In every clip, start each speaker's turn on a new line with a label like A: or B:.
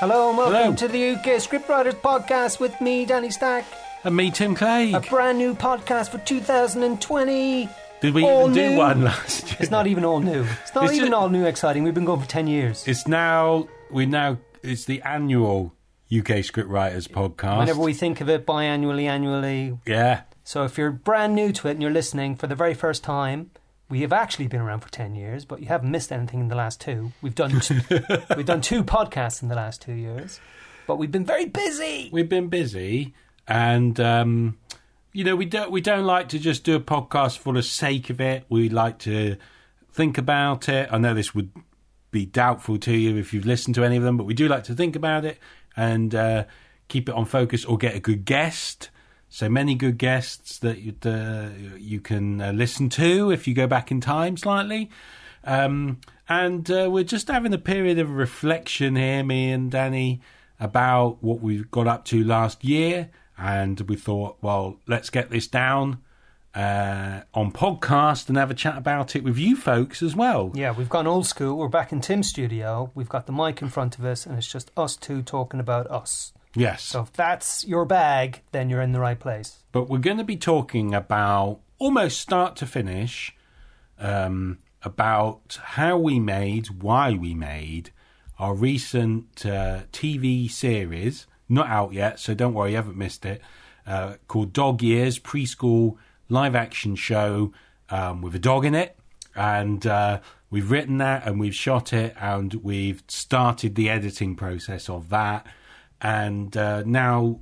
A: Hello and welcome
B: Hello.
A: to the UK Scriptwriters Podcast with me, Danny Stack.
B: And me, Tim Clague.
A: A brand new podcast for 2020.
B: Did we
A: all
B: even do
A: new.
B: one last year?
A: It's not even all new. It's not
B: It's
A: even
B: ju-
A: all new exciting. We've been going for 10 years.
B: It's now we now it's the annual UK Scriptwriters podcast.
A: Whenever we think of it biannually, annually.
B: yeah,
A: So if you're brand new to it and you're listening for the very first time, we have actually been around for 10 years, but you haven't missed anything in the last two. We've done t- we've done two podcasts in the last 2 years, but we've been very busy.
B: we've been busy, and um, you know we don't we don't like to just do a podcast for the sake of it. We like to think about it. I know this would be doubtful to you if you've listened to any of them, but we do like to think about it and uh, keep it on focus or get a good guest. So many good guests that you, uh, you can uh, listen to if you go back in time slightly. Um, and uh, we're just having a period of reflection here, me and Danny, about what we got up to last year. And we thought, well, let's get this down uh, on podcast and have a chat about it with you folks as well.
A: Yeah, we've gone old school. We're back in Tim's studio. We've got the mic in front of us, and it's just us two talking about us.
B: Yes.
A: So if that's your bag, then you're in the right place.
B: but we're going to be talking about almost start to finish um, about how we made, why we made our recent uh, TV series, not out yet, so don't worry, you haven't missed it, uh, called Dog Years Preschool Live Action Show um, with a dog in it. And uh, we've written that and we've shot it and we've started the editing process of that. And uh, now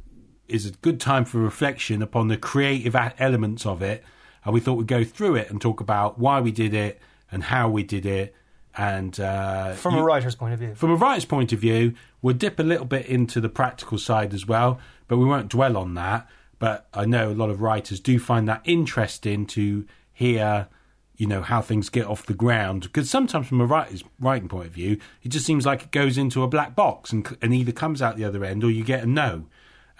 B: is a good time for reflection upon the creative a- elements of it. And we thought we'd go through it and talk about why we did it and how we did it. And uh,
A: From
B: you-
A: a writer's point of view.
B: from a writer's point of view, we'll dip a little bit into the practical side as well, but we won't dwell on that. But I know a lot of writers do find that interesting to hear, you know, how things get off the ground. Because sometimes, from a writer's writing point of view, it just seems like it goes into a black box and, and either comes out the other end or you get a no.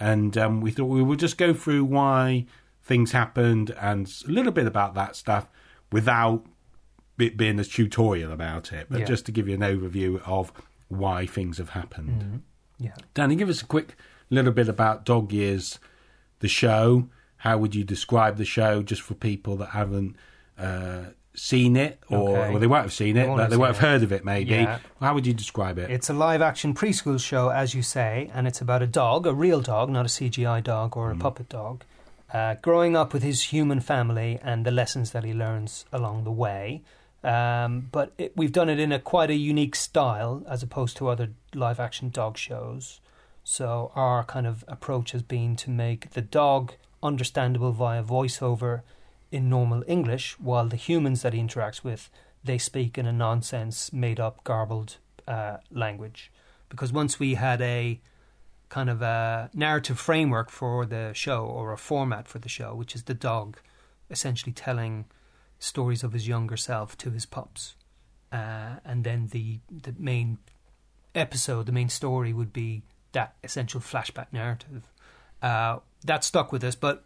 B: And um, we thought we would just go through why things happened and a little bit about that stuff without it being a tutorial about it, but
A: Yeah.
B: just to give you an overview of why things have happened.
A: Yeah.
B: Danny, give us a quick little bit about Dog Years, the show. How would you describe the show, just for people that haven't uh, seen it, or
A: Okay.
B: well, they won't have seen it,
A: won't
B: but they won't have
A: it.
B: heard of it, maybe.
A: Yeah.
B: How would you describe it?
A: It's a live action preschool show, as you say, and it's about a dog, a real dog, not a CGI dog or a puppet dog, uh, growing up with his human family and the lessons that he learns along the way. Um, but it, we've done it in a quite a unique style as opposed to other live action dog shows. So our kind of approach has been to make the dog understandable via voiceover in normal English, while the humans that he interacts with they speak in a nonsense, made up, garbled uh, language. Because once we had a kind of a narrative framework for the show or a format for the show, which is the dog essentially telling stories of his younger self to his pups, uh, and then the the main episode, the main story would be that essential flashback narrative. Uh, that stuck with us, but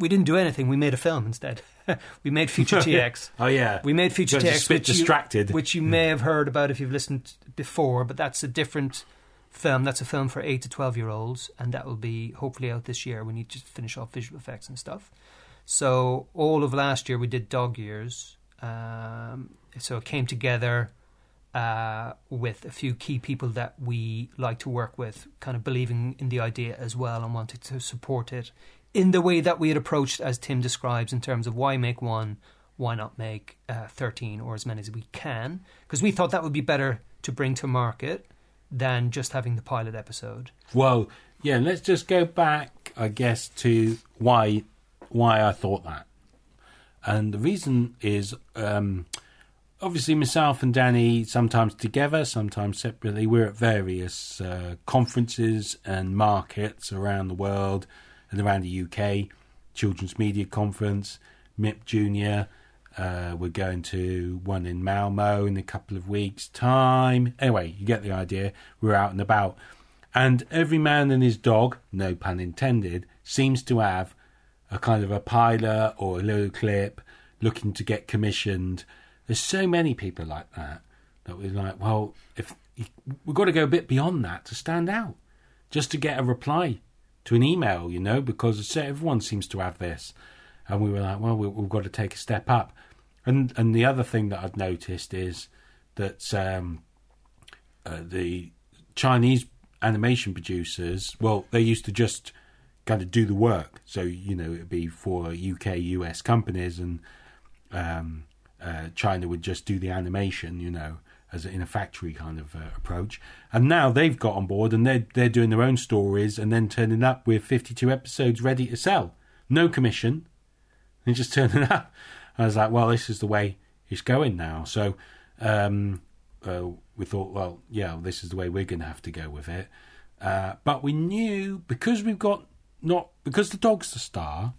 A: we didn't do anything. We made a film instead. we made Future TX.
B: oh yeah,
A: We made Future TX,
B: bit
A: which you-
B: distracted.
A: which you may have heard about if you've listened before, but that's a different film. That's a film for eight to twelve year olds, and that will be hopefully out this year. We need to finish off visual effects and stuff. So all of last year we did Dog Years. Um, so it came together uh, with a few key people that we like to work with, kind of believing in the idea as well and wanted to support it in the way that we had approached, as Tim describes, in terms of why make one, why not make uh, 13 or as many as we can? Because we thought that would be better to bring to market than just having the pilot episode.
B: Well, yeah, let's just go back, I guess, to why why I thought that. And the reason is um, obviously myself and Danny, sometimes together, sometimes separately, we're at various uh, conferences and markets around the world and around the UK. Children's Media Conference, MIP Junior. Uh, we're going to one in Malmo in a couple of weeks' time. Anyway, you get the idea. We're out and about. And every man and his dog, no pun intended, seems to have a kind of a pilot or a little clip looking to get commissioned. There's so many people like that. that we're like, well, if we've got to go a bit beyond that to stand out, just to get a reply to an email, you know, because everyone seems to have this, and we were like, well, we, we've got to take a step up. And and the other thing that I've noticed is that um, uh, the Chinese animation producers, well, they used to just kind of do the work. So you know, it'd be for UK, US companies, and um, uh, China would just do the animation, you know, as in a factory kind of uh, approach. And now they've got on board, and they're they're doing their own stories, and then turning up with fifty-two episodes ready to sell, no commission, and just turning up. I was like, well, this is the way it's going now. So um, uh, we thought, well, yeah, this is the way we're going to have to go with it. Uh, but we knew because we've got not because the dog's the star,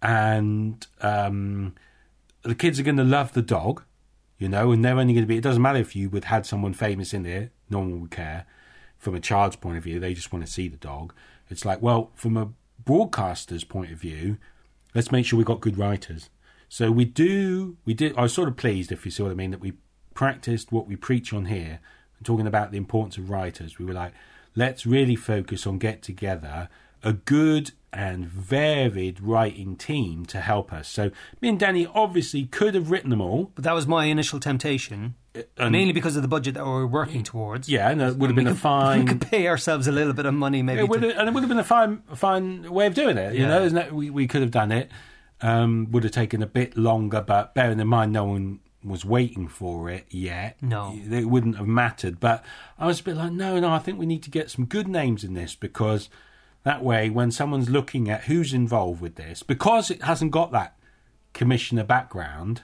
B: and um, the kids are going to love the dog, you know, and they're only going to be. It doesn't matter if you would had someone famous in there; no one would care. From a child's point of view, they just want to see the dog. It's like, well, from a broadcaster's point of view, let's make sure we've got good writers. So we do, we did. I was sort of pleased, if you see what I mean, that we practiced what we preach on here, and talking about the importance of writers. We were like, let's really focus on get together a good and varied writing team to help us. So me and Danny obviously could have written them all,
A: but that was my initial temptation, and mainly because of the budget that we were working towards.
B: Yeah, and it would have been
A: could,
B: a fine.
A: We could pay ourselves a little bit of money, maybe,
B: it would have, and it would have been a fine, fine way of doing it. You yeah. know, isn't it? We we could have done it. Um, would have taken a bit longer, but bearing in mind no one was waiting for it yet.
A: No,
B: it wouldn't have mattered. But I was a bit like, no, no, I think we need to get some good names in this because that way, when someone's looking at who's involved with this, because it hasn't got that commissioner background,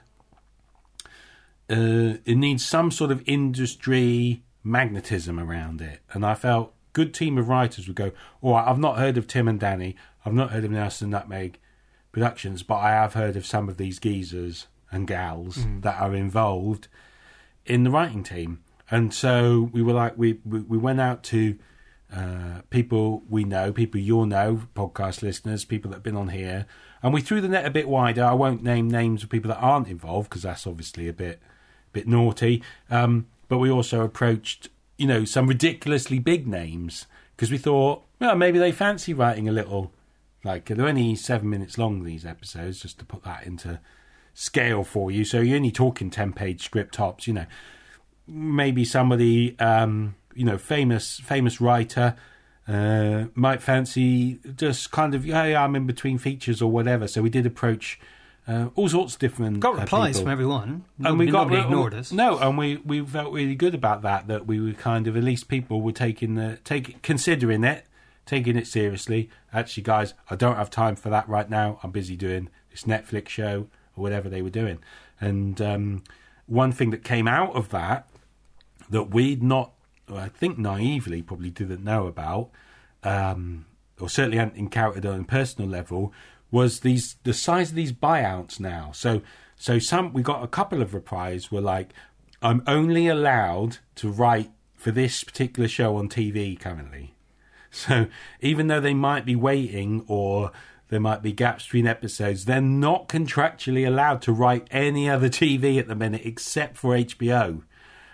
B: uh, it needs some sort of industry magnetism around it. And I felt good team of writers would go, all right, I've not heard of Tim and Danny, I've not heard of Nelson Nutmeg Productions, but I have heard of some of these geezers and gals mm. that are involved in the writing team. And so we were like, we, we, we went out to uh, people we know, people you'll know, podcast listeners, people that have been on here, and we threw the net a bit wider. I won't name names of people that aren't involved because that's obviously a bit, bit naughty. Um, but we also approached, you know, some ridiculously big names because we thought, well, maybe they fancy writing a little like they're only seven minutes long these episodes, just to put that into scale for you. So you're only talking ten page script tops. You know, maybe somebody, um, you know, famous famous writer. Uh, might fancy just kind of yeah, yeah, I'm in between features or whatever. So we did approach uh, all sorts of different.
A: Got replies
B: uh,
A: from everyone,
B: and we got
A: nobody ignored us.
B: No, and we we felt really good about that. That we were kind of at least people were taking the take considering it taking it seriously. Actually, guys, I don't have time for that right now. I'm busy doing this Netflix show or whatever they were doing. And um, one thing that came out of that that we'd not, I think naively probably didn't know about, um, or certainly hadn't encountered on a personal level, was these the size of these buyouts now. So so some we got a couple of replies were like, I'm only allowed to write for this particular show on TV currently. So even though they might be waiting or there might be gaps between episodes, they're not contractually allowed to write any other TV at the minute except for HBO.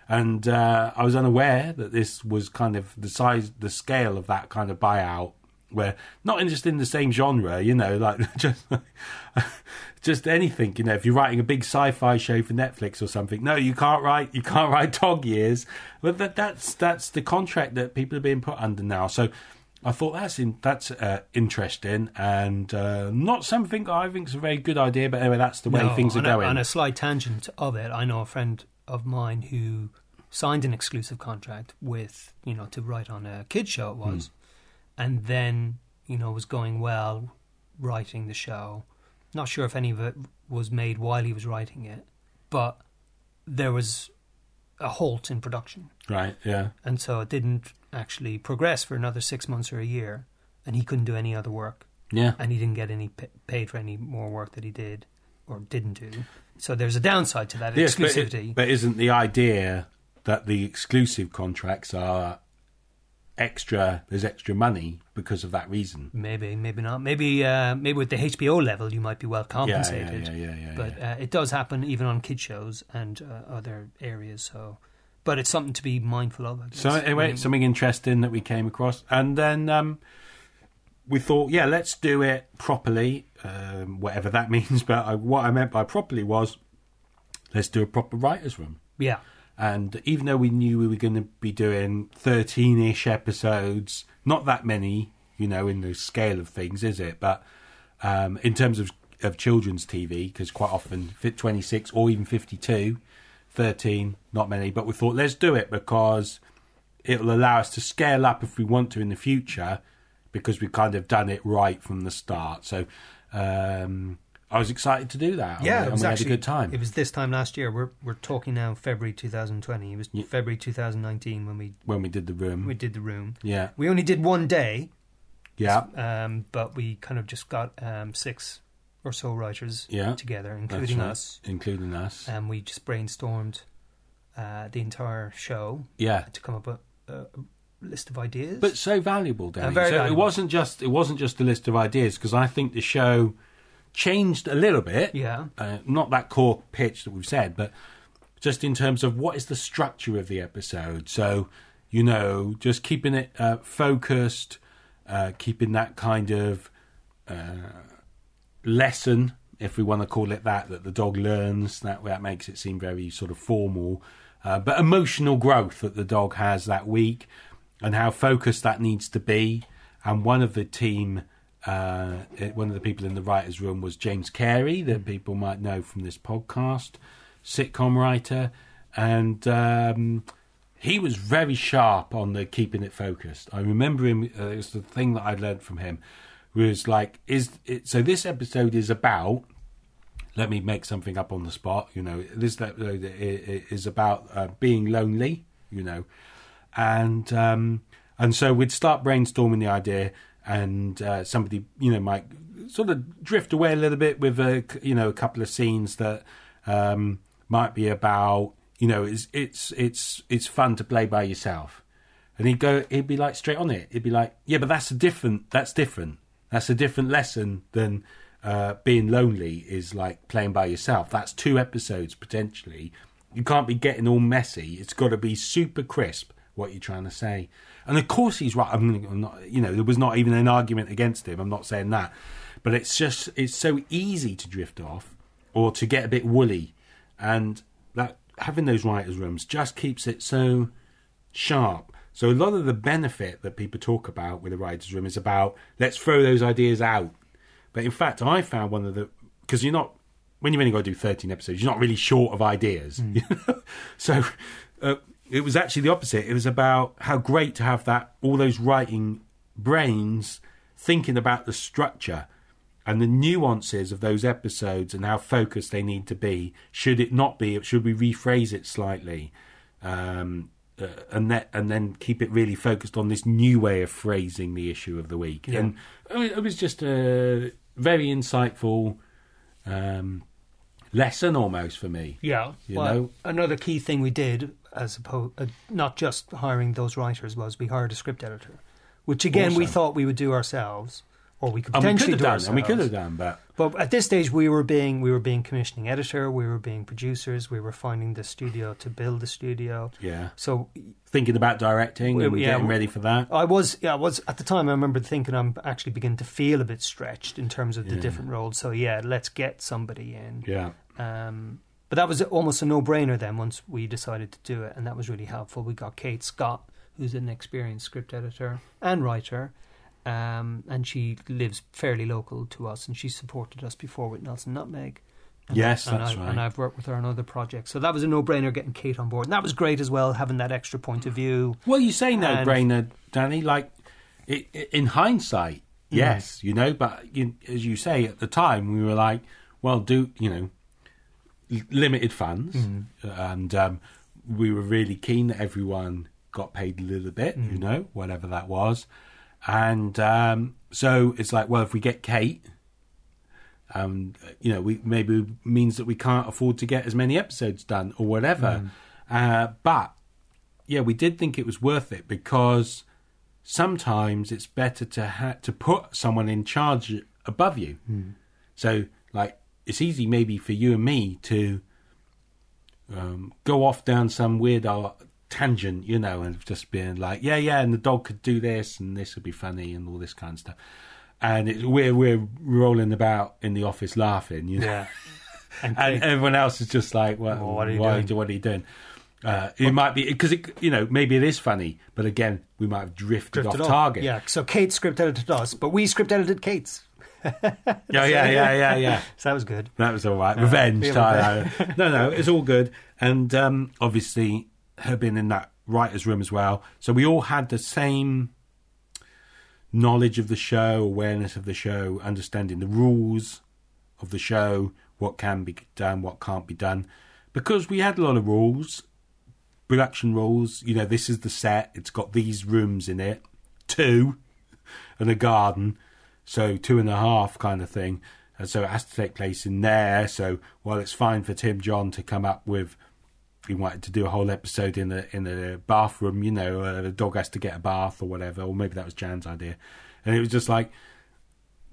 B: And uh, I was unaware that this was kind of the size, the scale of that kind of buyout where not just in the same genre, you know, like just just anything, you know, if you're writing a big sci-fi show for Netflix or something, no, you can't write you can't write dog years. But that that's that's the contract that people are being put under now. So I thought that's in, that's uh, interesting and uh, not something I think is a very good idea. But anyway, that's the way
A: no,
B: things are
A: on
B: going.
A: A, on a slight tangent of it, I know a friend of mine who signed an exclusive contract with you know to write on a kid show it was. Mm and then you know was going well writing the show. Not sure if any of it was made while he was writing it, but there was a halt in production.
B: Right. Yeah.
A: And so it didn't actually progress for another six months or a year, and he couldn't do any other work.
B: Yeah.
A: And he didn't get any paid for any more work that he did or didn't do. So there's a downside to that yes, exclusivity.
B: But, it, but isn't the idea that the exclusive contracts are extra there's extra money because of that reason.
A: Maybe, maybe not. Maybe, uh, maybe with the HBO level, you might be well compensated.
B: Yeah, yeah, yeah. yeah, yeah
A: but uh, it does happen even on kid shows and uh, other areas. So but it's something to be mindful of. I.
B: So anyway,
A: When-
B: something interesting that we came across, and then um, we thought, yeah, let's do it properly, um, whatever that means. But I, what I meant by properly was, let's do a proper writers' room.
A: yeah,
B: And even though we knew we were going to be doing thirteen-ish episodes, not that many, you know, in the scale of things, is it? But um, in terms of of children's TV, because quite often twenty-six or even fifty-two. 13, not many, but we thought let's do it because it'll allow us to scale up if we want to in the future because we've kind of done it right from the start. So um, I was excited to do that.
A: yeah.
B: and,
A: It was
B: and we
A: actually
B: had a good time.
A: It was this time last year. We're we're talking now February 2020. It was
B: Yeah.
A: February 2019 when we
B: when we did the room.
A: we did the room.
B: yeah,
A: We only did one day,
B: yeah,
A: um, but we kind of just got um, six or so writers
B: yeah,
A: together, including
B: right.
A: us,
B: including us.
A: and we just brainstormed uh, the entire show
B: yeah,
A: to come up with a list of ideas.
B: but so valuable, Danny.
A: very
B: so it wasn't just it wasn't just a list of ideas because I think the show changed a little bit.
A: yeah,
B: uh, not that core pitch that we've said, but just in terms of what is the structure of the episode. So, you know, just keeping it uh, focused, uh, keeping that kind of uh, lesson, if we want to call it that, that the dog learns. That that makes it seem very sort of formal, uh, but emotional growth that the dog has that week, and how focused that needs to be. And one of the team uh, one of the people in the writers' room was James Cary, that people might know from this podcast, sitcom writer, and um, he was very sharp on the keeping it focused. I remember him. Uh, it was the thing that I learned from him was like, is it, so this episode is about. Let me make something up on the spot. You know, this episode is about uh, being lonely. You know, and um, and so we'd start brainstorming the idea, and uh, somebody you know might sort of drift away a little bit with a you know a couple of scenes that um, might be about you know it's it's it's it's fun to play by yourself, and he'd go he'd be like straight on it. He'd be like, yeah, but that's a different that's different. That's a different lesson than uh, being lonely is like playing by yourself. That's two episodes potentially. You can't be getting all messy. It's got to be super crisp what you're trying to say. And of course he's right. I'm, I'm not, you know, there was not even an argument against him. I'm not saying that, but it's just it's so easy to drift off or to get a bit woolly, and that having those writers' rooms just keeps it so sharp. So a lot of the benefit that people talk about with a writer's room is about let's throw those ideas out. But in fact, I found one of the because you're not when you've only got to do 13 episodes, you're not really short of ideas. know? so uh, it was actually the opposite. It was about how great to have that all those writing brains thinking about the structure and the nuances of those episodes and how focused they need to be. Should it not be? Should we rephrase it slightly? Um, uh, and that, and then keep it really focused on this new way of phrasing the issue of the week.
A: Yeah.
B: And I mean, it was just a very insightful um, lesson almost for me.
A: Yeah,
B: You
A: well,
B: know?
A: another key thing we did, as opposed uh, not just hiring those writers, was we hired a script editor, which again we thought we would do ourselves, or we could
B: And we
A: potentially
B: could have
A: do
B: done,
A: ourselves.
B: and we could have done, but
A: But at this stage, we were being we were being commissioning editor, we were being producers, we were finding the studio to build the studio.
B: yeah,
A: So
B: thinking about directing
A: Well,
B: and
A: yeah,
B: getting ready for that.
A: I was, yeah, I was at the time. I remember thinking I'm actually beginning to feel a bit stretched in terms of the
B: Yeah.
A: different roles. So yeah, let's get somebody in.
B: Yeah,
A: Um, but that was almost a no-brainer then once we decided to do it, and that was really helpful. We got Kate Scott, who's an experienced script editor and writer, um, and she lives fairly local to us, and she supported us before with Nelson Nutmeg. And,
B: Yes,
A: and
B: that's
A: I,
B: right.
A: And I've worked with her on other projects, so that was a no-brainer getting Kate on board, and that was great as well, having that extra point of view.
B: Well, you say no-brainer, Danny. Like i i in hindsight,
A: Mm.
B: yes, you know. But you, as you say, at the time, we were like, well, do you know, limited funds,
A: Mm.
B: and um, we were really keen that everyone got paid a little bit,
A: Mm.
B: you know, whatever that was, and um, so it's like, well, if we get Kate. Um, you know, we maybe means that we can't afford to get as many episodes done or whatever. Uh, but yeah, we did think it was worth it because sometimes it's better to ha- to put someone in charge above you. So, like, it's easy maybe for you and me to um, go off down some weird tangent, you know, and just being like, yeah, yeah, and the dog could do this, and this would be funny, and all this kind of stuff. And it, we're we're rolling about in the office laughing, you know,
A: Yeah. And,
B: and everyone else is just like, well,
A: Well, what are you
B: why,
A: doing?
B: What are you doing? Uh, it might be because it, you know, maybe it is funny, but again, we might have drifted,
A: drifted
B: off
A: off.
B: target.
A: Yeah. So Kate script edited us, but we script edited Kate's.
B: yeah, yeah, yeah, yeah, yeah.
A: So that was good.
B: That was all right. Revenge time. no, no, it's all good. And um, obviously, her being in that writer's room as well. So we all had the same knowledge of the show, awareness of the show, understanding the rules of the show, what can be done, what can't be done. Because we had a lot of rules, production rules. You know, this is the set, it's got these rooms in it, two, and a garden so two and a half kind of thing. And so it has to take place in there. So while it's fine for Tim John to come up with, he wanted to do a whole episode in the in the bathroom, you know, uh, the dog has to get a bath or whatever, or maybe that was Jan's idea, and it was just like,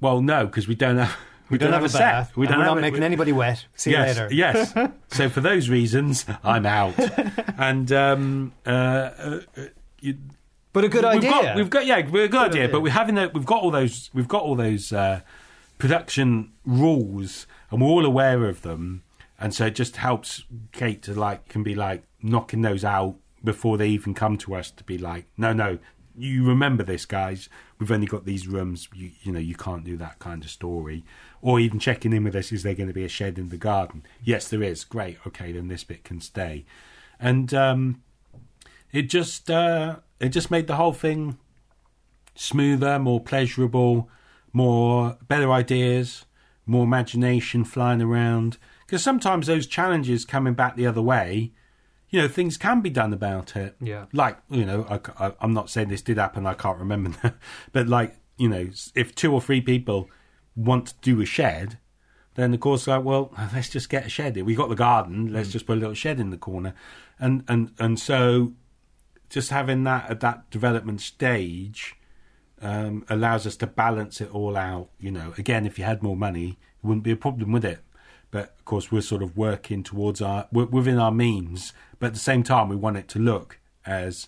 B: well, no, because we don't have we,
A: don't, have, a
B: set.
A: bath.
B: We don't
A: we're
B: have
A: not
B: it.
A: making anybody wet. See
B: yes,
A: you later.
B: yes. So for those reasons, I'm out. and um, uh, uh, uh, you,
A: But a good
B: we've
A: idea.
B: Got, we've got yeah, we're a good, idea,
A: idea.
B: but we're having a, we've got all those we've got all those uh, production rules, and we're all aware of them, and so it just helps Kate to like can be like knocking those out before they even come to us to be like, no, no, you remember this, guys. We've only got these rooms. You, you know, you can't do that kind of story. Or even checking in with us, is there going to be a shed in the garden? Yes, there is. Great. Okay, then this bit can stay. And um, it just uh, it just made the whole thing smoother, more pleasurable, more better ideas, more imagination flying around. Because sometimes those challenges coming back the other way, you know, things can be done about it.
A: Yeah.
B: Like you know, I, I, I'm not saying this did happen. I can't remember, now, but like you know, if two or three people want to do a shed. Then of course, like, well, let's just get a shed. We got the garden. Let's mm. just put a little shed in the corner, and and and so just having that at that development stage um, allows us to balance it all out. You know, again, if you had more money, it wouldn't be a problem with it. But of course, we're sort of working towards our we're within our means. But at the same time, we want it to look as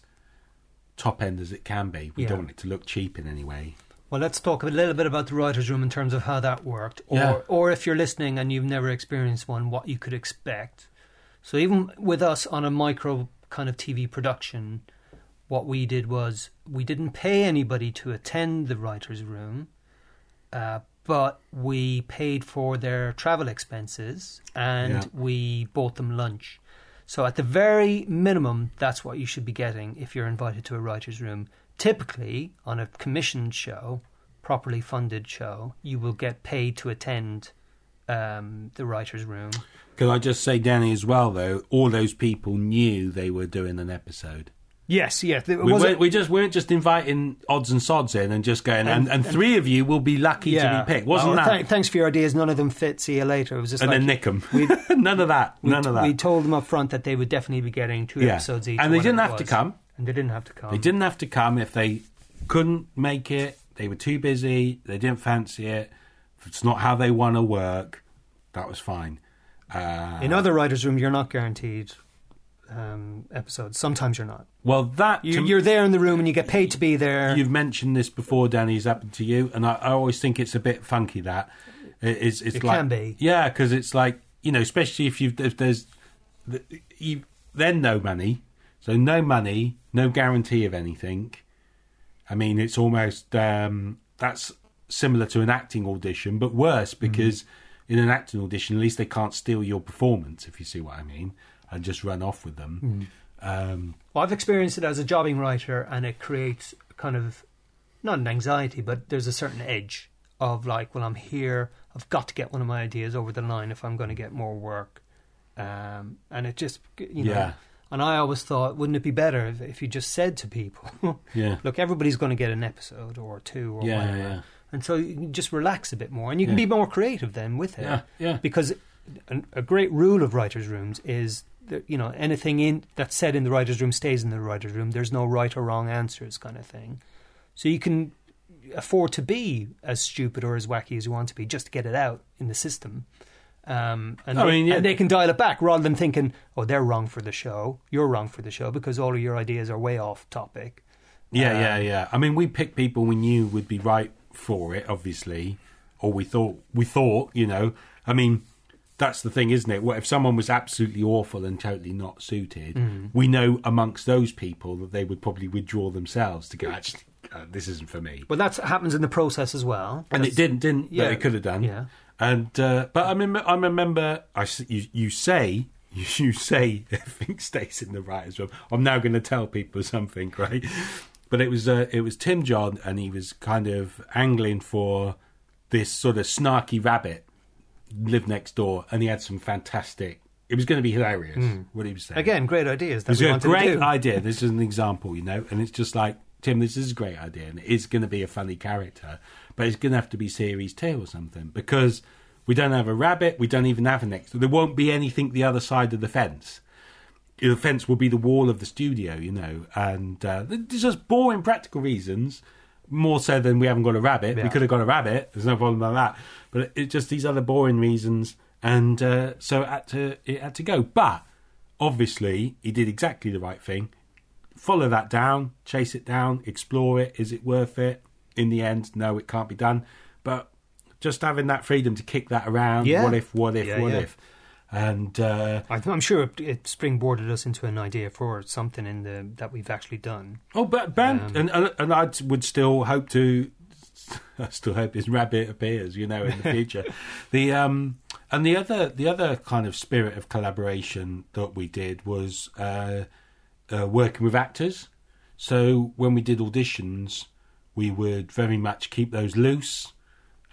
B: top end as it can be. We
A: Yeah.
B: don't want it to look cheap in any way.
A: Well, let's talk a little bit about the writers' room in terms of how that worked, or
B: Yeah.
A: or if you're listening and you've never experienced one, what you could expect. So even with us on a micro kind of TV production, what we did was we didn't pay anybody to attend the writers' room, uh, but we paid for their travel expenses and
B: Yeah.
A: we bought them lunch. So at the very minimum, that's what you should be getting if you're invited to a writer's room. Typically, on a commissioned show, properly funded show, you will get paid to attend um, the writer's room.
B: Can I just say, Danny, as well though, all those people knew they were doing an episode.
A: Yes, yes. It
B: We, weren't, we just weren't just inviting odds and sods in and just going, and,
A: And-
B: and, three of you will be lucky to be picked. Wasn't
A: Oh,
B: that?
A: th- thanks for your ideas. None of them fit. See you later. It was just
B: and
A: like
B: then nick them.
A: we-
B: None of that. None of that.
A: We told them up front that they would definitely be getting two
B: Yeah.
A: episodes each,
B: And they didn't have to come.
A: And they didn't have to come.
B: They didn't have to come if they couldn't make it. They were too busy. They didn't fancy it. If it's not how they want to work, that was fine. Uh,
A: In other writers' room, you're not guaranteed um, episodes. Sometimes you're not.
B: well, that
A: You, you're there in the room and you get paid to be there.
B: You've mentioned this before, Danny. Has happened to you, and I, I always think it's a bit funky. That It- it's, it's
A: It
B: like,
A: can be.
B: yeah, because it's like you know, especially if you've if there's you then no money, so no money, no guarantee of anything. I mean, it's almost um, that's similar to an acting audition, but worse because in an acting audition, at least they can't steal your performance, if you see what I mean, and just run off with them. Um,
A: Well, I've experienced it as a jobbing writer, and it creates kind of not an anxiety, but there's a certain edge of like, well, I'm here. I've got to get one of my ideas over the line if I'm going to get more work. Um, and it just, you know.
B: Yeah.
A: And I always thought, wouldn't it be better if, if you just said to people,
B: yeah,
A: look, everybody's going to get an episode or two or
B: yeah,
A: whatever.
B: yeah,
A: And so you can just relax a bit more, and you can
B: Yeah.
A: be more creative then with it
B: yeah, yeah.
A: because a, a great rule of writers' rooms is that you know anything in that's said in the writers' room stays in the writers' room. There's no right or wrong answers, kind of thing. So you can afford to be as stupid or as wacky as you want to be, just to get it out in the system. Um, and,
B: I
A: they,
B: mean, yeah.
A: and they can dial it back rather than thinking, "Oh, they're wrong for the show. You're wrong for the show because all of your ideas are way off topic."
B: Yeah,
A: Um,
B: yeah, yeah. I mean, we picked people we knew would be right for it, obviously, or we thought we thought, you know. I mean, that's the thing, isn't it? What if someone was absolutely awful and totally not suited?
A: Mm.
B: We know amongst those people that they would probably withdraw themselves to go. Actually, uh, this isn't for me.
A: But that happens in the process as well.
B: And it didn't, didn't.
A: Yeah.
B: But it could have done.
A: Yeah.
B: And uh, but I mean, I remember, I you, you say. You say everything stays in the writers' room. I'm now going to tell people something, right? But it was uh, it was Tim John, and he was kind of angling for this sort of snarky rabbit lived next door, and he had some fantastic. It was going to be hilarious what he was saying.
A: Again, great ideas. That
B: It's
A: we
B: a great idea. This is an example, you know, and it's just like Tim. This is a great idea, and it is going to be a funny character, but it's going to have to be series two or something because we don't have a rabbit. We don't even have a next. There won't be anything the other side of the fence. The fence will be the wall of the studio, you know, and uh, just boring practical reasons. More so than we haven't got a rabbit. We could have got a rabbit. There's no problem about that. But it, it's just these other boring reasons, and uh, so it had to it had to go. But obviously, he did exactly the right thing. Follow that down, chase it down, explore it. Is it worth it? In the end, no, it can't be done. But just having that freedom to kick that around.
A: Yeah.
B: What if? What if?
A: Yeah,
B: what
A: yeah.
B: if? And uh,
A: I'm sure it, it springboarded us into an idea for something in the that we've actually done.
B: oh, but band,
A: Um,
B: and, and and I would still hope to. I still hope this rabbit appears, you know, in the future. the um and the other the other kind of spirit of collaboration that we did was uh, uh, working with actors. So when we did auditions, we would very much keep those loose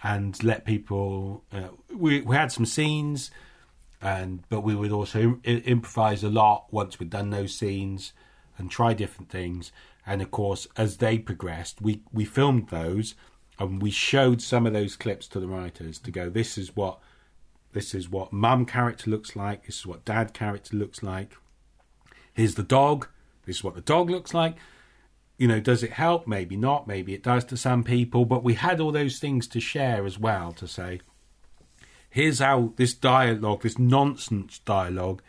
B: and let people. Uh, we we had some scenes, and but we would also I- improvise a lot once we'd done those scenes and try different things. And of course, as they progressed, we we filmed those and we showed some of those clips to the writers to go. This is what this is what mum character looks like. This is what dad character looks like. Here's the dog. This is what the dog looks like you know, does it help? Maybe not. Maybe it does to some people. But we had all those things to share as well to say, here's how this dialogue, this nonsense dialogue,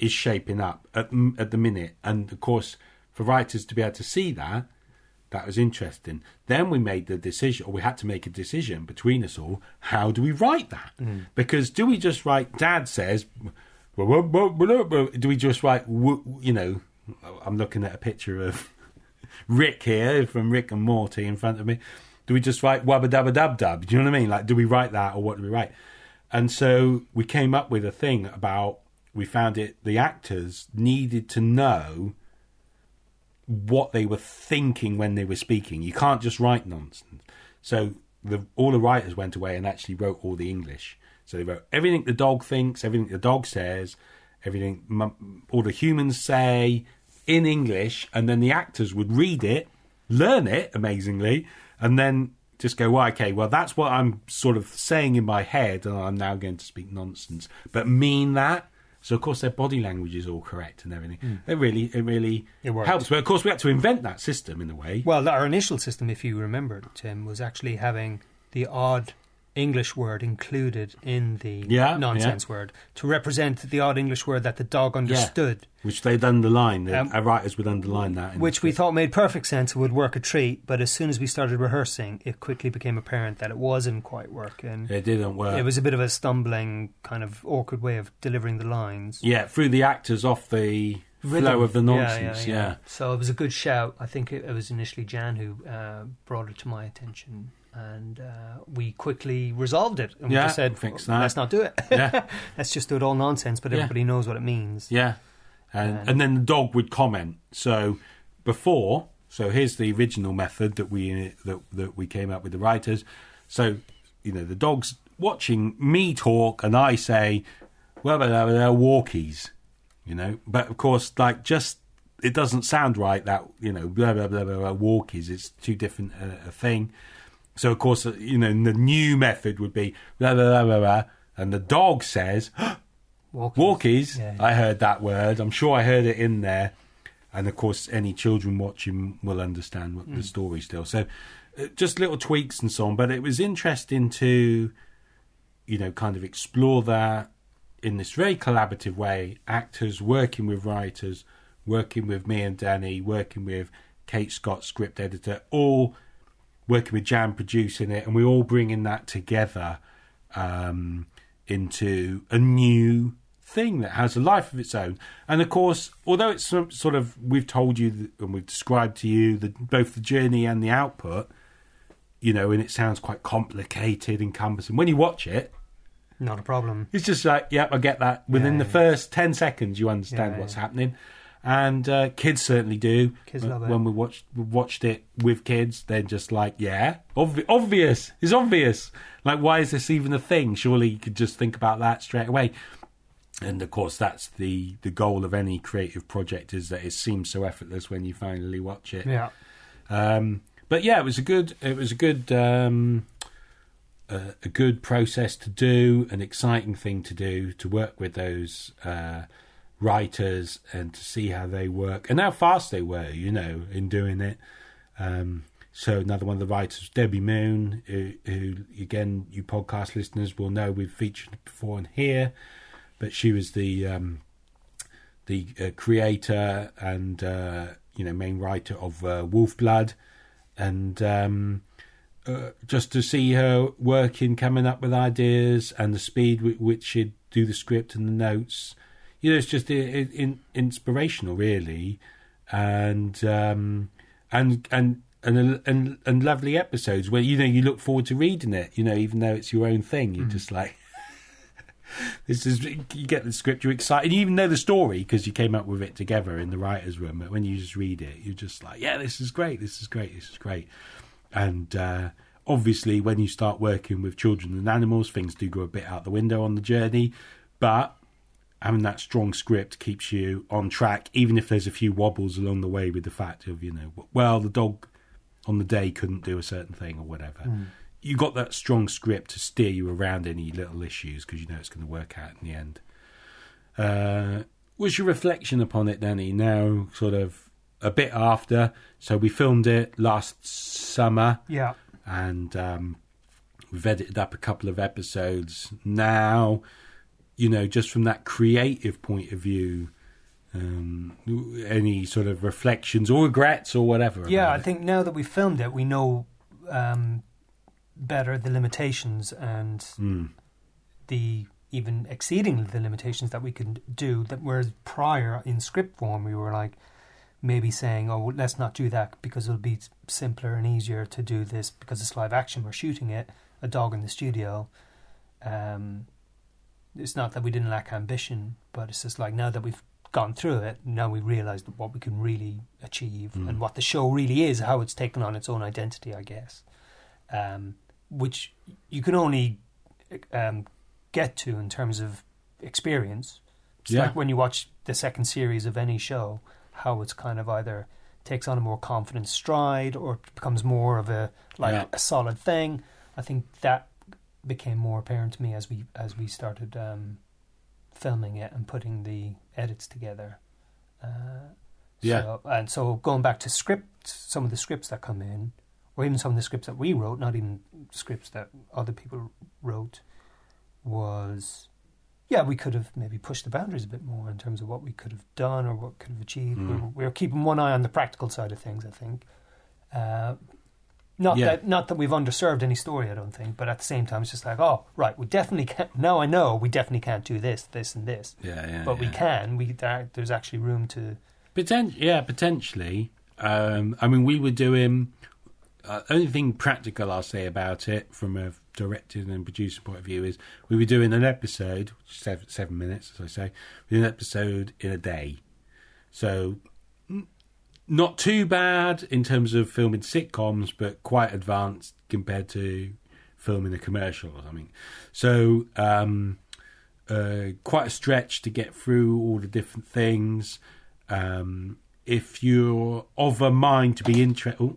B: is shaping up at, at the minute. And of course, for writers to be able to see that, that was interesting. Then we made the decision, or we had to make a decision between us all. How do we write that? Hmm. Because do we just write? Dad says, do we just write? You know, I'm looking at a picture of Rick here from Rick and Morty in front of me. Do we just write wabba dabba dub dub? Do you know what I mean? Like, do we write that or what do we write? And so we came up with a thing about we found it the actors needed to know what they were thinking when they were speaking. You can't just write nonsense. So the, all the writers went away and actually wrote all the English. So they wrote everything the dog thinks, everything the dog says, everything all the humans say in English, and then the actors would read it, learn it amazingly, and then just go, well, okay, well, that's what I'm sort of saying in my head, and I'm now going to speak nonsense, but mean that. So of course their body language is all correct and everything. Hmm. It really, it really
A: It
B: helps. But of course we had to invent that system in a way.
A: Well, our initial system, if you remember, Tim, was actually having the odd English word included in the
B: Yeah,
A: nonsense word to represent the odd English word that the dog understood,
B: which they'd underline. The
A: Um,
B: our writers would underline that.
A: which we thought made perfect sense and would work a treat. But as soon as we started rehearsing, it quickly became apparent that it wasn't quite working.
B: It didn't work.
A: It was a bit of a stumbling, kind of awkward way of delivering the lines.
B: yeah, threw the actors off the
A: Rhythm.
B: flow of the
A: Yeah,
B: nonsense. Yeah,
A: So it was a good shout. I think it, it was initially Jan who uh, brought it to my attention, and uh, we quickly resolved it. And we just said,
B: fix
A: "Well,
B: that."
A: let's not do it.
B: yeah,
A: let's just do it all nonsense, but
B: Yeah.
A: everybody knows what it means.
B: yeah. And
A: Um,
B: and then the dog would comment. So before, so here's the original method that we that that we came up with the writers. So you know the dog's watching me talk, and I say, "Well, they're, they're walkies," you know. But of course, like just it doesn't sound right that you know blah blah blah blah, blah walkies. It's too different a, a thing. So of course, you know the new method would be blah blah blah blah, blah and the dog says.
A: Walkies.
B: Walkies.
A: Yeah.
B: I heard that word. I'm sure I heard it in there. And of course, any children watching will understand what the story still. So, uh, just little tweaks and so on. But it was interesting to you know, kind of explore that in this very collaborative way. Actors working with writers, working with me and Danny, working with Kate Scott, script editor, all working with Jan producing it, and we're all bringing that together um, into a new thing that has a life of its own. And of course, although it's sort of we've told you and we've described to you the, both the journey and the output, you know, and it sounds quite complicated and cumbersome. When you watch it,
A: Not a problem.
B: it's just like, yep, I get that. Within
A: Yeah,
B: the
A: yeah.
B: first ten seconds, you understand
A: Yeah,
B: what's
A: yeah.
B: happening, and uh, kids certainly do.
A: Kids
B: When-
A: love it.
B: When we watched we watched it with kids, they're just like, yeah, obvi- obvious. It's obvious. Like, why is this even a thing? Surely you could just think about that straight away. And of course, that's the the goal of any creative project is that it seems so effortless when you finally watch it.
A: Yeah.
B: Um, but yeah, it was a good. It was a good. Um, uh, a good process to do, an exciting thing to do, to work with those uh, writers and to see how they work and how fast they were, you know, in doing it. Um, so another one of the writers, Debbie Moon, who, who again you podcast listeners will know we've featured before and here, but she was the um, the uh, creator and uh, you know main writer of uh, Wolfblood, and um, uh, just to see her working, coming up with ideas, and the speed with which she'd do the script and the notes. You know, it's just i in, inspirational, really, and um, and and. And, and and lovely episodes where you know you look forward to reading it you know even though it's your own thing. You're just like this is you get the script you're excited. You even know the story because you came up with it together in the writers room but when you just read it you're just like yeah this is great this is great this is great. And uh, obviously when you start working with children and animals things do go a bit out the window on the journey. But having that strong script keeps you on track even if there's a few wobbles along the way with the fact of you know well the dog on the day couldn't do a certain thing or whatever you got that strong script to steer you around any little issues because you know it's going to work out in the end uh, what's your reflection upon it danny now sort of a bit after so we filmed it last summer
A: Yeah.
B: and um, we've edited up a couple of episodes now. You know, just from that creative point of view, um, any sort of reflections or regrets or whatever.
A: Yeah, I
B: it?
A: think now that we've filmed it, we know um, better the limitations and
B: Mm.
A: the even exceeding the limitations that we can do. That whereas prior in script form, we were like maybe saying, "Oh, well, let's not do that because it'll be simpler and easier to do this because it's live action. We're shooting it, a dog in the studio." Um, it's not that we didn't lack ambition, but it's just like now that we've gone through it, now we realise what we can really achieve
B: Mm.
A: and what the show really is, how it's taken on its own identity, I guess, um, which you can only um, get to in terms of experience. It's
B: Yeah.
A: like when you watch the second series of any show, how it's kind of either takes on a more confident stride or becomes more of a like
B: Yeah.
A: a solid thing. I think that became more apparent to me as we as we started um, filming it and putting the edits together. Uh,
B: Yeah.
A: So, and so going back to script, some of the scripts that come in, or even some of the scripts that we wrote, not even scripts that other people wrote, was yeah, we could have maybe pushed the boundaries a bit more in terms of what we could have done or what could have achieved. We,
B: Mm.
A: were, we were keeping one eye on the practical side of things, I think. Uh, not
B: Yeah.
A: that not that we've underserved any story, I don't think, but at the same time, it's just like, oh, right, we definitely can't. Now I know we definitely can't do this, this, and this,
B: Yeah, yeah.
A: but we can. We there, there's actually room to.
B: Potent- yeah, potentially. Um, I mean, we were doing. Uh, only thing practical I'll say about it from a directing and producer point of view is we were doing an episode, seven, seven minutes, as I say, we did an episode in a day. So, not too bad in terms of filming sitcoms, but quite advanced compared to filming a commercial or something. So, um, uh, quite a stretch to get through all the different things. Um, if you're of a mind to be interested, oh,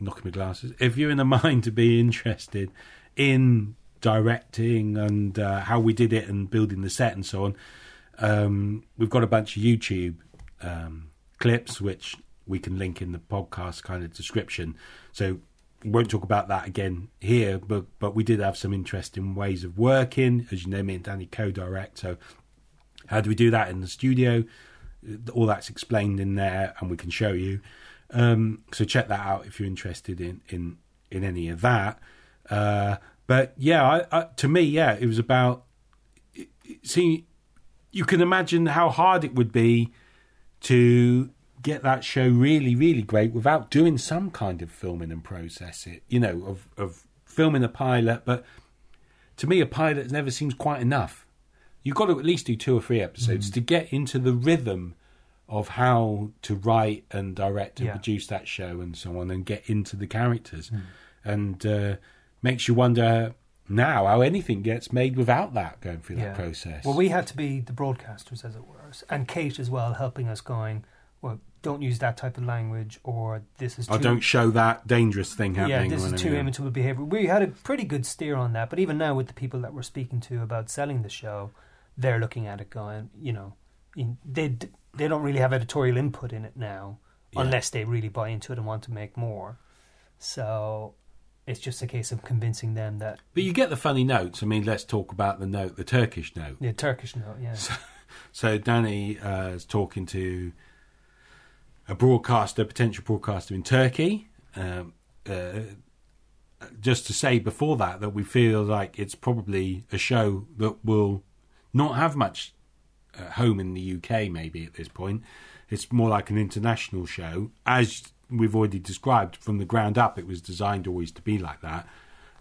B: knocking my glasses. If you're in a mind to be interested in directing and uh, how we did it and building the set and so on, um, we've got a bunch of YouTube um, clips which we can link in the podcast kind of description. So we won't talk about that again here, but but we did have some interesting ways of working. As you know, me and Danny co-direct. So how do we do that in the studio? All that's explained in there, and we can show you. Um, so check that out if you're interested in in in any of that. Uh, but yeah, I, I, to me, yeah, it was about. See, you can imagine how hard it would be to get that show really, really great without doing some kind of filming and process it. You know, of of filming a pilot, but to me, a pilot never seems quite enough. You've got to at least do two or three episodes mm. to get into the rhythm of how to write and direct and yeah. produce that show and so on, and get into the characters, mm. and uh, makes you wonder now how anything gets made without that going through yeah. that process.
A: Well, we had to be the broadcasters, as it were, and Kate as well, helping us going. Well, don't use that type of language, or this is.
B: Too, I don't show that dangerous thing happening.
A: Yeah, this is too immature behavior. We had a pretty good steer on that, but even now, with the people that we're speaking to about selling the show, they're looking at it going, you know, they they don't really have editorial input in it now, yeah. unless they really buy into it and want to make more. So it's just a case of convincing them that.
B: But you get the funny notes. I mean, let's talk about the note, the Turkish note.
A: The Turkish note, yeah.
B: So, so Danny uh, is talking to a broadcaster, potential broadcaster in Turkey. Um, uh, just to say before that that we feel like it's probably a show that will not have much uh, home in the UK. Maybe at this point, it's more like an international show, as we've already described from the ground up. It was designed always to be like that.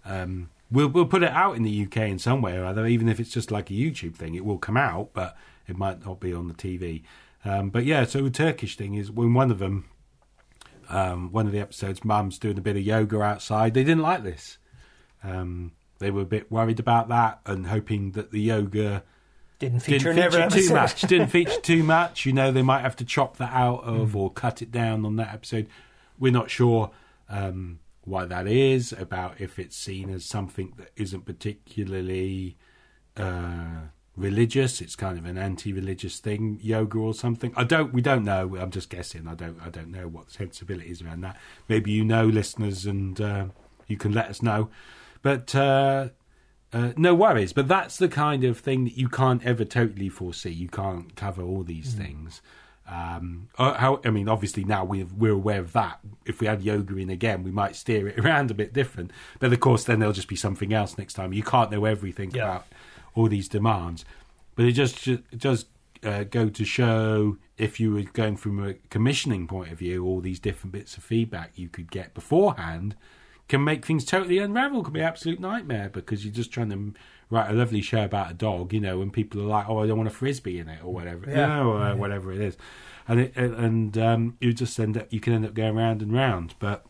B: Um, we'll we'll put it out in the UK in some way or other, even if it's just like a YouTube thing. It will come out, but it might not be on the TV. Um, but yeah, so the Turkish thing is when one of them, um, one of the episodes, Mum's doing a bit of yoga outside. They didn't like this. Um, they were a bit worried about that and hoping that the yoga
A: didn't feature,
B: didn't feature too much. didn't feature too much. You know, they might have to chop that out of mm. or cut it down on that episode. We're not sure um, why that is. About if it's seen as something that isn't particularly. Uh, religious. It's kind of an anti-religious thing, yoga or something. I don't. We don't know. I'm just guessing. I don't. I don't know what sensibilities around that. Maybe you know, listeners, and uh, you can let us know. But uh, uh, no worries. But that's the kind of thing that you can't ever totally foresee. You can't cover all these mm. things. Um, uh, how, I mean, obviously now we're, we're aware of that. If we had yoga in again, we might steer it around a bit different. But of course, then there'll just be something else next time. You can't know everything yeah. about all these demands. But it just it does uh, go to show if you were going from a commissioning point of view, all these different bits of feedback you could get beforehand can make things totally unravel. Can be an absolute nightmare because you're just trying to write a lovely show about a dog, you know, and people are like, "Oh, I don't want a frisbee in it" or whatever, yeah. you know, or yeah. whatever it is, and it, and um, you just end up you can end up going round and round. But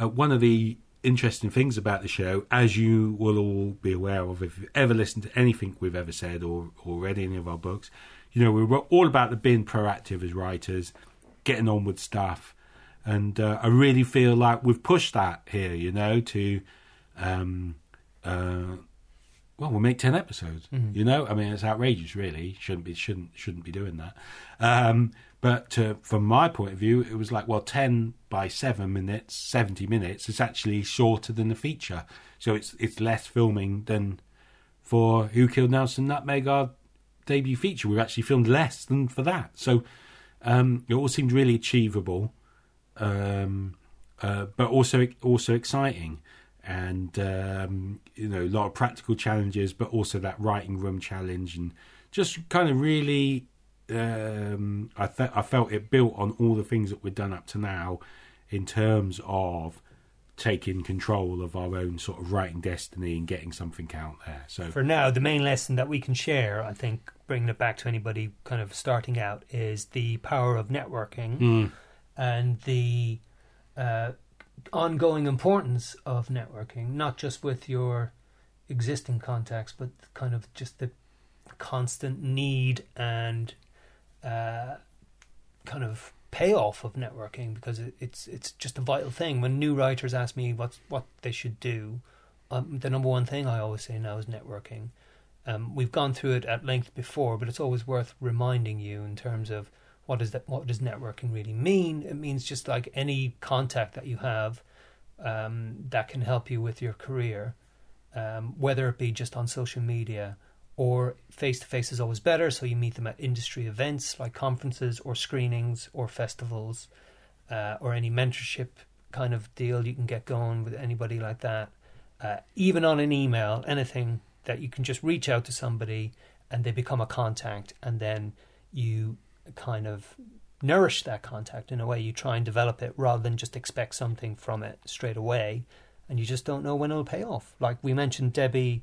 B: uh, one of the interesting things about the show, as you will all be aware of if you've ever listened to anything we've ever said or, or read any of our books, you know, we're all about the being proactive as writers, getting on with stuff. And uh, I really feel like we've pushed that here, you know, to, um, uh, well, we'll make ten episodes. Mm-hmm. You know, I mean, it's outrageous, really. Shouldn't be, shouldn't, shouldn't be doing that. Um, but uh, from my point of view, it was like, well, 10 by 7 minutes, 70 minutes, it's actually shorter than the feature. So it's it's less filming than for Who Killed Nelson Nutmeg, our debut feature. We've actually filmed less than for that. So um, it all seemed really achievable, um, uh, but also also exciting. And, um, you know, a lot of practical challenges, but also that writing room challenge and just kind of really um, I, th- I felt it built on all the things that we've done up to now in terms of taking control of our own sort of writing destiny and getting something out there. So
A: for now, the main lesson that we can share, I think, bringing it back to anybody kind of starting out, is the power of networking
B: mm.
A: and the uh, ongoing importance of networking, not just with your existing contacts, but kind of just the constant need and uh, kind of payoff of networking because it, it's it's just a vital thing. When new writers ask me what what they should do, um, the number one thing I always say now is networking. Um, we've gone through it at length before, but it's always worth reminding you in terms of what does that what does networking really mean. It means just like any contact that you have, um, that can help you with your career, um, whether it be just on social media or face to face is always better. So you meet them at industry events like conferences or screenings or festivals uh, or any mentorship kind of deal you can get going with anybody like that. Uh, even on an email, anything that you can just reach out to somebody and they become a contact, and then you kind of nourish that contact in a way. You try and develop it rather than just expect something from it straight away, and you just don't know when it'll pay off. Like we mentioned, Debbie,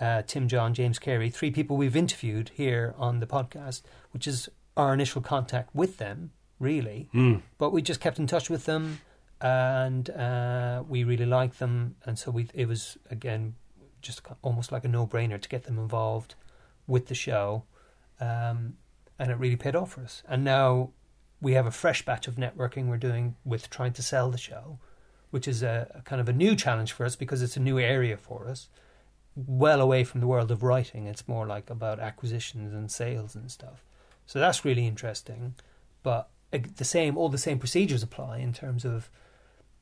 A: uh, Tim John, James Cary, three people we've interviewed here on the podcast, which is our initial contact with them, really.
B: Mm.
A: But we just kept in touch with them, and uh, we really liked them, and so we it was again just almost like a no-brainer to get them involved with the show, um, and it really paid off for us. And now we have a fresh batch of networking we're doing with trying to sell the show, which is a, a kind of a new challenge for us because it's a new area for us, well away from the world of writing. It's more like about acquisitions and sales and stuff. So that's really interesting, but the same, all the same procedures apply in terms of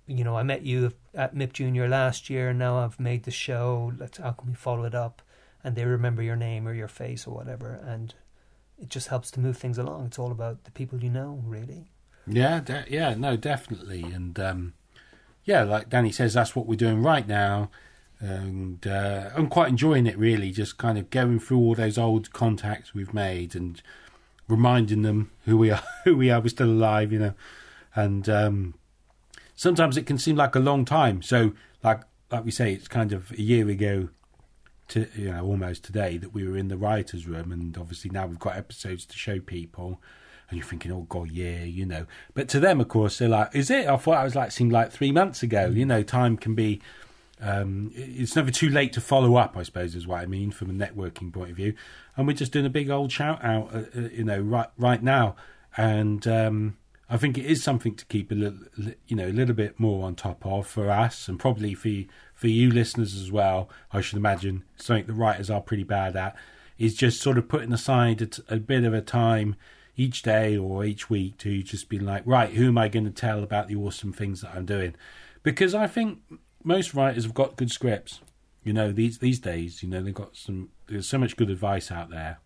A: you know, I met you at MIP Junior last year, and now I've made the show. Let's how can we follow it up? And they remember your name or your face or whatever, and it just helps to move things along. It's all about the people you know, really.
B: Yeah, de- yeah, no, definitely, and um, yeah, like Danny says, that's what we're doing right now, and uh, I'm quite enjoying it. Really, just kind of going through all those old contacts we've made and reminding them who we are, who we are. We're still alive, you know, and um, sometimes it can seem like a long time. So, like like we say, it's kind of a year ago to you know almost today that we were in the writers' room, and obviously now we've got episodes to show people. And you're thinking, oh god, yeah, you know. But to them, of course, they're like, "Is it?" I thought I was like, seemed like three months ago. You know, time can be. Um, it's never too late to follow up. I suppose is what I mean from a networking point of view. And we're just doing a big old shout out, uh, uh, you know, right right now. And um, I think it is something to keep a little, you know, a little bit more on top of for us, and probably for you, for you listeners as well. I should imagine something the writers are pretty bad at is just sort of putting aside a, a bit of a time each day or each week to just be like, right, who am I going to tell about the awesome things that I'm doing? Because I think most writers have got good scripts. You know, these these days, you know, they've got some. There's so much good advice out there.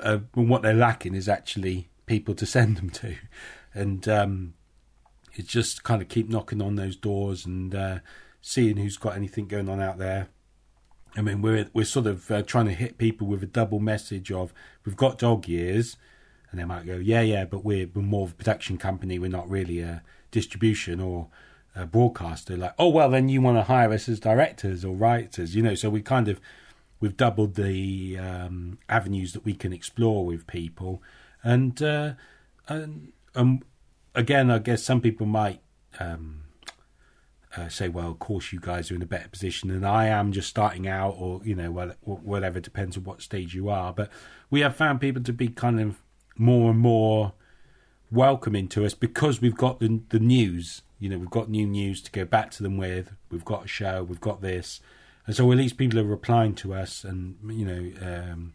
B: Uh, and what they're lacking is actually people to send them to, and um, it's just kind of keep knocking on those doors and uh, seeing who's got anything going on out there. I mean, we're we're sort of uh, trying to hit people with a double message of we've got dog years, and they might go, yeah, yeah, but we're, we're more of a production company. We're not really a distribution or a broadcaster. Like, oh well, then you want to hire us as directors or writers, you know? So we kind of we've doubled the um, avenues that we can explore with people, and uh, and um, again, I guess some people might um, uh, say, "Well, of course, you guys are in a better position than I am, just starting out, or you know, well, whatever. Depends on what stage you are." But we have found people to be kind of more and more welcoming to us because we've got the the news. You know, we've got new news to go back to them with. We've got a show. We've got this, and so at least people are replying to us, and you know, um,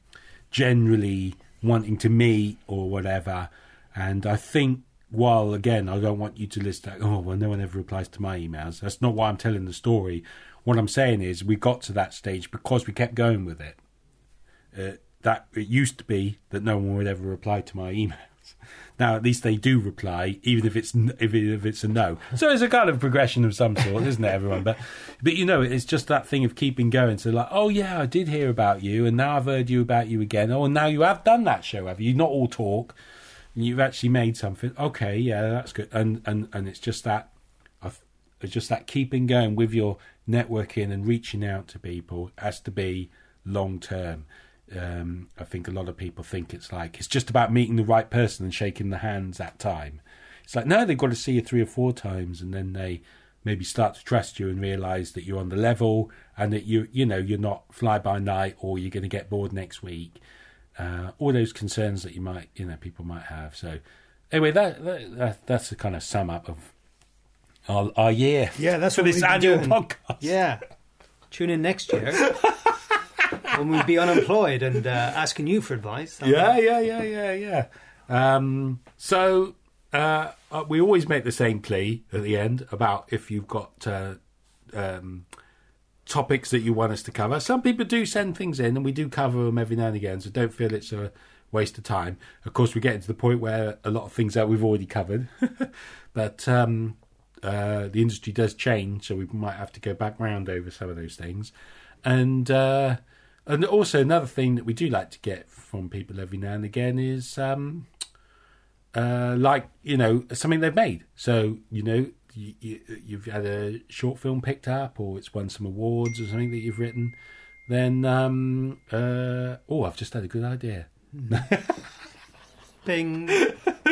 B: generally wanting to meet or whatever. And I think, while again, I don't want you to list that, oh, well, no one ever replies to my emails. That's not why I'm telling the story. What I'm saying is, we got to that stage because we kept going with it. Uh, that it used to be that no one would ever reply to my emails. Now at least they do reply, even if it's if, if it's a no. So it's a kind of progression of some sort, isn't it, everyone? But but you know, it's just that thing of keeping going. So like, oh yeah, I did hear about you, and now I've heard you about you again. Oh, and now you have done that show, have you? Not all talk. You've actually made something. Okay, yeah, that's good. And and and it's just that, it's just that keeping going with your networking and reaching out to people has to be long term um, I think a lot of people think it's like it's just about meeting the right person and shaking the hands that time. It's like no, they've got to see you three or four times, and then they maybe start to trust you and realize that you're on the level and that you you know you're not fly by night or you're going to get bored next week. Uh, all those concerns that you might you know people might have. So anyway, that, that that's the kind of sum up of our, our year.
A: Yeah, that's
B: for this annual podcast.
A: Yeah, tune in next year. when we'd be unemployed and uh, asking you for advice.
B: Yeah, yeah, yeah, yeah, yeah. Um, so uh, uh, we always make the same plea at the end about if you've got uh, um, topics that you want us to cover. Some people do send things in, and we do cover them every now and again. So don't feel it's a waste of time. Of course, we're getting to the point where a lot of things that we've already covered, but um, uh, the industry does change, so we might have to go back round over some of those things. And uh, and also another thing that we do like to get from people every now and again is um, uh, like you know something they've made. So you know you, you, you've had a short film picked up, or it's won some awards, or something that you've written. Then um, uh, oh, I've just had a good idea.
A: Bing.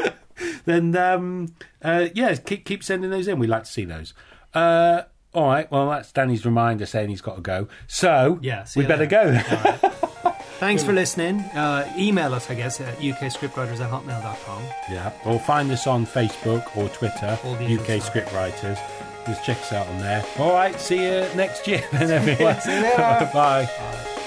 B: then um, uh, yeah, keep keep sending those in. We like to see those. Uh, all right. Well, that's Danny's reminder saying he's got to go. So
A: Yeah,
B: we better go.
A: Thanks for listening. Uh, email us, I guess, at ukscriptwriters at hotmail.com.
B: yeah. Or find us on Facebook or Twitter,
A: All the usual
B: UK
A: stuff.
B: Scriptwriters. Just check us out on there. All right. See you next year, then, everyone.
A: See you later.
B: Bye.
A: Bye.